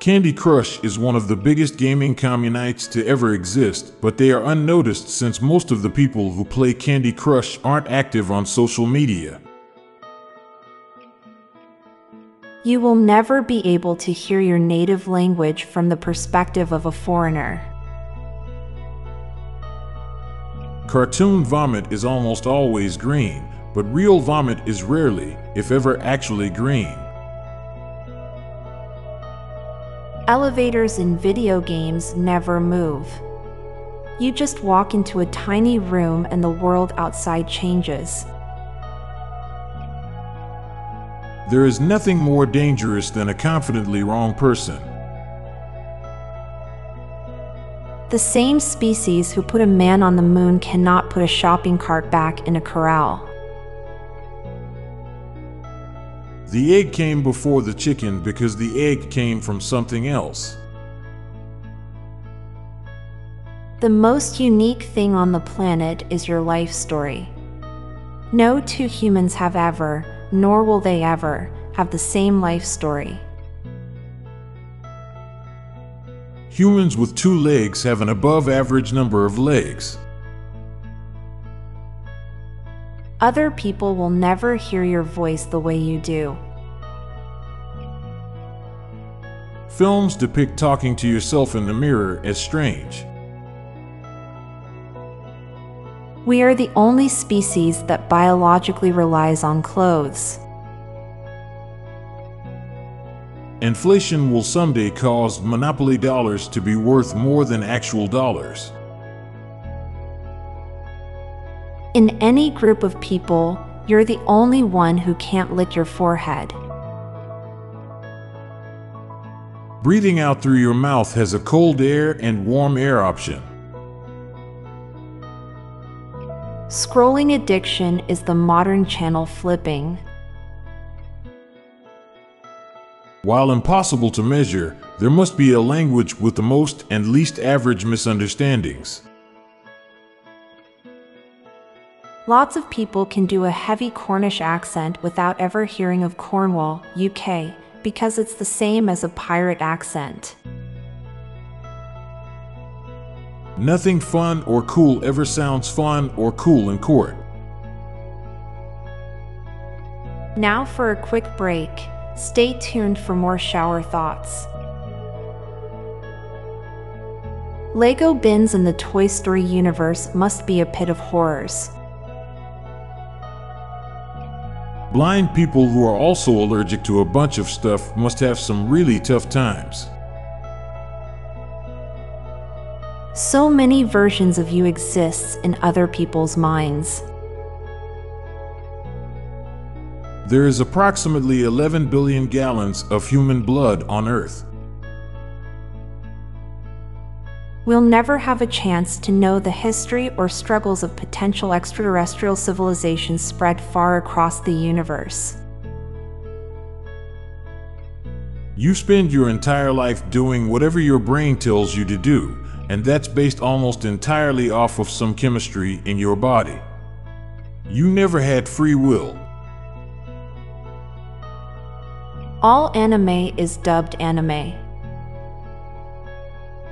Candy Crush is one of the biggest gaming communites to ever exist, but they are unnoticed since most of the people who play Candy Crush aren't active on social media. You will never be able to hear your native language from the perspective of a foreigner. Cartoon vomit is almost always green, but real vomit is rarely, if ever, actually green. Elevators in video games never move. You just walk into a tiny room and the world outside changes. There is nothing more dangerous than a confidently wrong person. The same species who put a man on the moon cannot put a shopping cart back in a corral. The egg came before the chicken because the egg came from something else. The most unique thing on the planet is your life story. No two humans have ever, nor will they ever, have the same life story. Humans with two legs have an above average number of legs. Other people will never hear your voice the way you do. Films depict talking to yourself in the mirror as strange. We are the only species that biologically relies on clothes. Inflation will someday cause monopoly dollars to be worth more than actual dollars. In any group of people, you're the only one who can't lick your forehead. Breathing out through your mouth has a cold air and warm air option. Scrolling addiction is the modern channel flipping. While impossible to measure, there must be a language with the most and least average misunderstandings. Lots of people can do a heavy Cornish accent without ever hearing of Cornwall, UK, because it's the same as a pirate accent. Nothing fun or cool ever sounds fun or cool in court. Now for a quick break. Stay tuned for more shower thoughts. Lego bins in the Toy Story universe must be a pit of horrors. Blind people who are also allergic to a bunch of stuff must have some really tough times. So many versions of you exist in other people's minds. There is approximately 11 billion gallons of human blood on Earth. We'll never have a chance to know the history or struggles of potential extraterrestrial civilizations spread far across the universe. You spend your entire life doing whatever your brain tells you to do, and that's based almost entirely off of some chemistry in your body. You never had free will. All anime is dubbed anime.